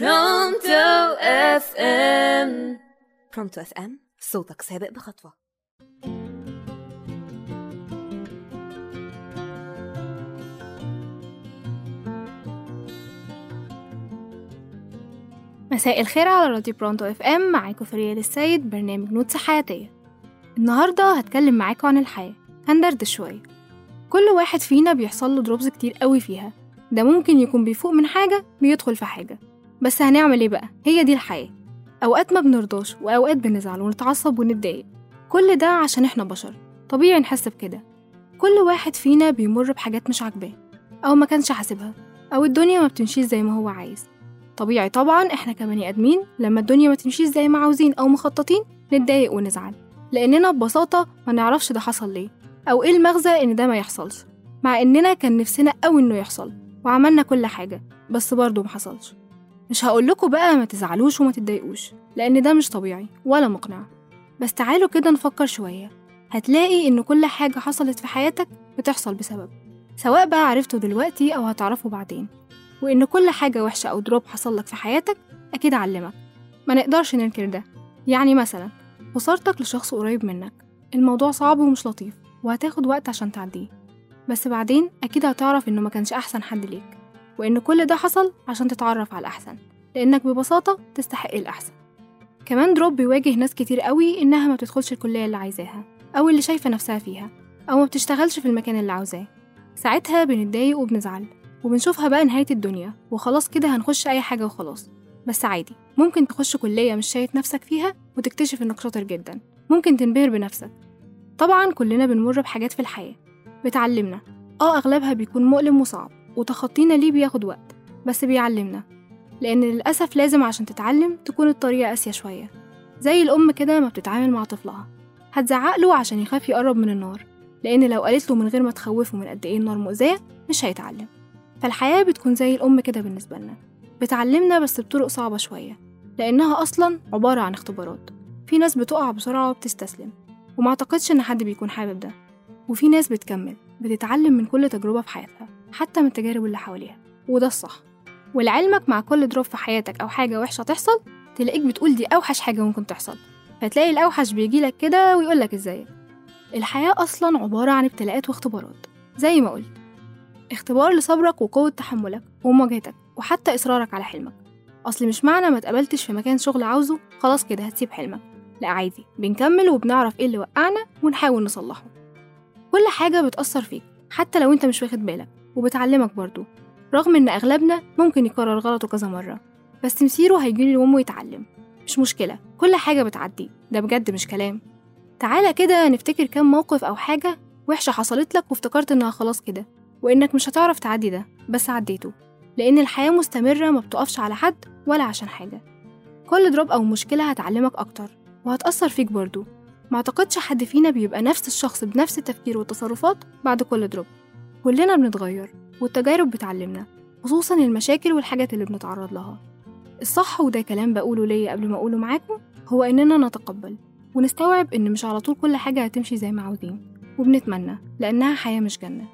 Pronto FM Pronto FM صوتك سابق بخطوة. مساء الخير على راديو Pronto FM معاكم فريال السيد برنامج notes حياتية. النهاردة هتكلم معاكم عن الحياة هندردش شوية. كل واحد فينا بيحصل له drops كتير قوي فيها. ده ممكن يكون بيفوق من حاجة بيدخل في حاجة. بس هنعمل إيه بقى؟ هي دي الحياة. أوقات ما بنرضاش وأوقات بنزعل ونتعصب ونتضايق. كل ده عشان إحنا بشر. طبيعي نحس بكده. كل واحد فينا بيمر بحاجات مش عاجباه أو ما كانش حاسبها أو الدنيا ما بتمشيش زي ما هو عايز. طبيعي طبعا إحنا كبني آدمين لما الدنيا ما تمشيش زي ما عاوزين أو مخططين نتضايق ونزعل. لأننا ببساطة ما نعرفش ده حصل ليه أو إيه المغزى إن ده ما يحصلش. مع إننا كان نفسنا قوي إنه يحصل وعملنا كل حاجة بس برضه ما حصلش. مش هقول لكم بقى ما تزعلوش وما تتضايقوش لأن ده مش طبيعي ولا مقنع. بس تعالوا كده نفكر شوية. هتلاقي إن كل حاجة حصلت في حياتك بتحصل بسبب سواء بقى عرفته دلوقتي أو هتعرفه بعدين. وإن كل حاجة وحشة أو دروب حصل لك في حياتك أكيد علمك. ما نقدرش ننكر ده. يعني مثلا خسارتك لشخص قريب منك. الموضوع صعب ومش لطيف وهتاخد وقت عشان تعديه. بس بعدين أكيد هتعرف إنه ما كانش أحسن حد ليك. وإن كل ده حصل عشان تتعرف على الأحسن لأنك ببساطة تستحق الأحسن. كمان دروب بيواجه ناس كتير قوي إنها ما بتدخلش الكلية اللي عايزاها أو اللي شايفة نفسها فيها أو ما بتشتغلش في المكان اللي عاوزاه. ساعتها بنتضايق وبنزعل وبنشوفها بقى نهاية الدنيا وخلاص كده هنخش أي حاجة وخلاص. بس عادي ممكن تخش كلية مش شايف نفسك فيها وتكتشف إنك شاطر جدا. ممكن تنبهر بنفسك. طبعا كلنا بنمر بحاجات في الحياة. بتعلمنا. آه أغلبها بيكون مؤلم وصعب. وتخطينا ليه بياخد وقت بس بيعلمنا. لأن للأسف لازم عشان تتعلم تكون الطريقة قاسية شوية. زي الأم كده ما بتتعامل مع طفلها. هتزعق له عشان يخاف يقرب من النار لأن لو قالت له من غير ما تخوفه من قد إيه النار مؤذية مش هيتعلم. فالحياة بتكون زي الأم كده بالنسبة لنا. بتعلمنا بس بطرق صعبة شوية لأنها أصلا عبارة عن اختبارات. في ناس بتقع بسرعة وبتستسلم وما أعتقدش إن حد بيكون حابب ده. وفي ناس بتكمل بتتعلم من كل تجربة في حياتها. حتى من التجارب اللي حواليها. وده الصح. ولعلمك مع كل دروب في حياتك أو حاجة وحشة تحصل تلاقيك بتقول دي أوحش حاجة ممكن تحصل. فتلاقي الأوحش بيجيلك كده ويقولك إزاي. الحياة أصلا عبارة عن ابتلاءات واختبارات. زي ما قلت اختبار لصبرك وقوة تحملك ومواجهتك وحتى إصرارك على حلمك. أصل مش معنى ما تقبلتش في مكان شغل عاوزه خلاص كده هتسيب حلمك. لا عادي بنكمل وبنعرف إيه اللي وقعنا ونحاول نصلحه. كل حاجة بتأثر فيك حتى لو أنت مش واخد بالك. وبتعلمك برضو. رغم إن أغلبنا ممكن يكرر غلطه كذا مرة بس مصيره هيجيله يوم ويتعلم مش مشكلة كل حاجة بتعدي. ده بجد مش كلام. تعالى كده نفتكر كام موقف أو حاجة وحشة حصلت لك وافتكرت إنها خلاص كده وإنك مش هتعرف تعدي ده بس عديته. لأن الحياة مستمرة ما بتقفش على حد ولا عشان حاجة. كل دروب أو مشكلة هتعلمك أكتر وهتأثر فيك برضو. ما أعتقدش حد فينا بيبقى نفس الشخص بنفس التفكير والتصرفات بعد كل دروب. كلنا بنتغير والتجارب بتعلمنا خصوصا المشاكل والحاجات اللي بنتعرض لها. الصح وده كلام بقوله ليا قبل ما أقوله معاكم هو إننا نتقبل ونستوعب إن مش على طول كل حاجة هتمشي زي ما عاوزين وبنتمنى لأنها حياة مش جنة.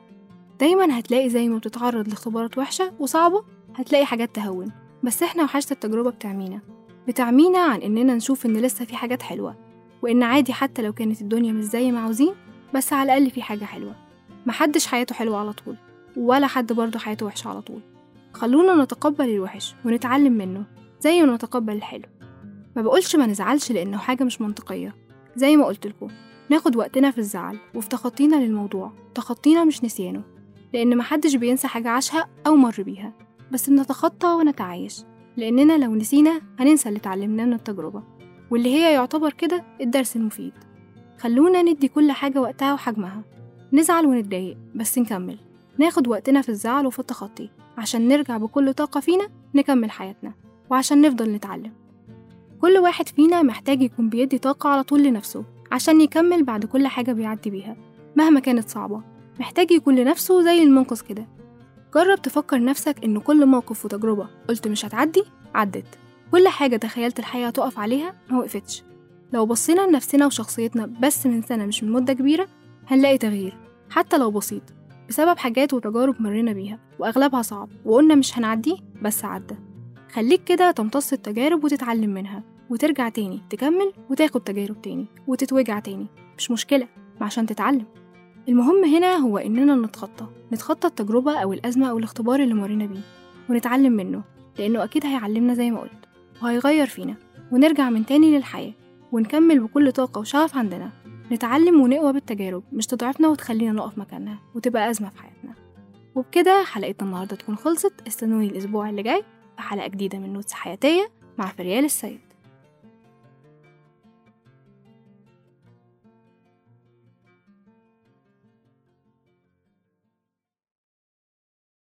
دايما هتلاقي زي ما بتتعرض لاختبارات وحشة وصعبة هتلاقي حاجات تهون بس إحنا وحشة التجربة بتعمينا. بتعمينا عن إننا نشوف إن لسه في حاجات حلوة وإن عادي حتى لو كانت الدنيا مش زي ما عاوزين بس على الأقل في حاجة حلوة. محدش حياته حلوة على طول ولا حد برضه حياته وحشة على طول. خلونا نتقبل الوحش ونتعلم منه زي ما نتقبل الحلو. ما بقولش ما نزعلش لأنه حاجة مش منطقية. زي ما قلتلكوا ناخد وقتنا في الزعل وفي تخطينا للموضوع. تخطينا مش نسيانه لأن محدش بينسى حاجة عاشها أو مر بيها. بس بنتخطى ونتعايش لأننا لو نسينا هننسى اللي اتعلمناه من التجربة. واللي هي يعتبر كده الدرس المفيد. خلونا ندي كل حاجة وقتها وحجمها. نزعل ونتضايق بس نكمل. ناخد وقتنا في الزعل وفي التخطي. عشان نرجع بكل طاقة فينا نكمل حياتنا. وعشان نفضل نتعلم. كل واحد فينا محتاج يكون بيدي طاقة على طول لنفسه عشان يكمل بعد كل حاجة بيعدي بيها. مهما كانت صعبة محتاج يكون لنفسه زي المنقذ كده. جرب تفكر نفسك إن كل موقف وتجربة قلت مش هتعدي عدت. كل حاجة تخيلت الحياة تقف عليها ما وقفتش. لو بصينا لنفسنا وشخصيتنا بس من سنة مش من مدة كبيرة هنلاقي تغيير حتى لو بسيط بسبب حاجات وتجارب مرينا بيها وأغلبها صعب وقلنا مش هنعديه بس عدى. خليك كده تمتص التجارب وتتعلم منها وترجع تاني تكمل وتاخد تجارب تاني وتتوجع تاني. مش مشكلة عشان تتعلم. المهم هنا هو إننا نتخطى نتخطى التجربة أو الأزمة أو الاختبار اللي مرينا بيه ونتعلم منه لأنه أكيد هيعلمنا زي ما قلت وهيغير فينا ونرجع من تاني للحياة ونكمل بكل طاقة وشغف عندنا. نتعلم ونقوى بالتجارب مش تضعفنا وتخلينا نقف مكاننا وتبقى أزمة في حياتنا. وبكده حلقتنا النهاردة تكون خلصت استنوني الأسبوع اللي جاي في حلقة جديدة من نوتس حياتية مع فريال السيد.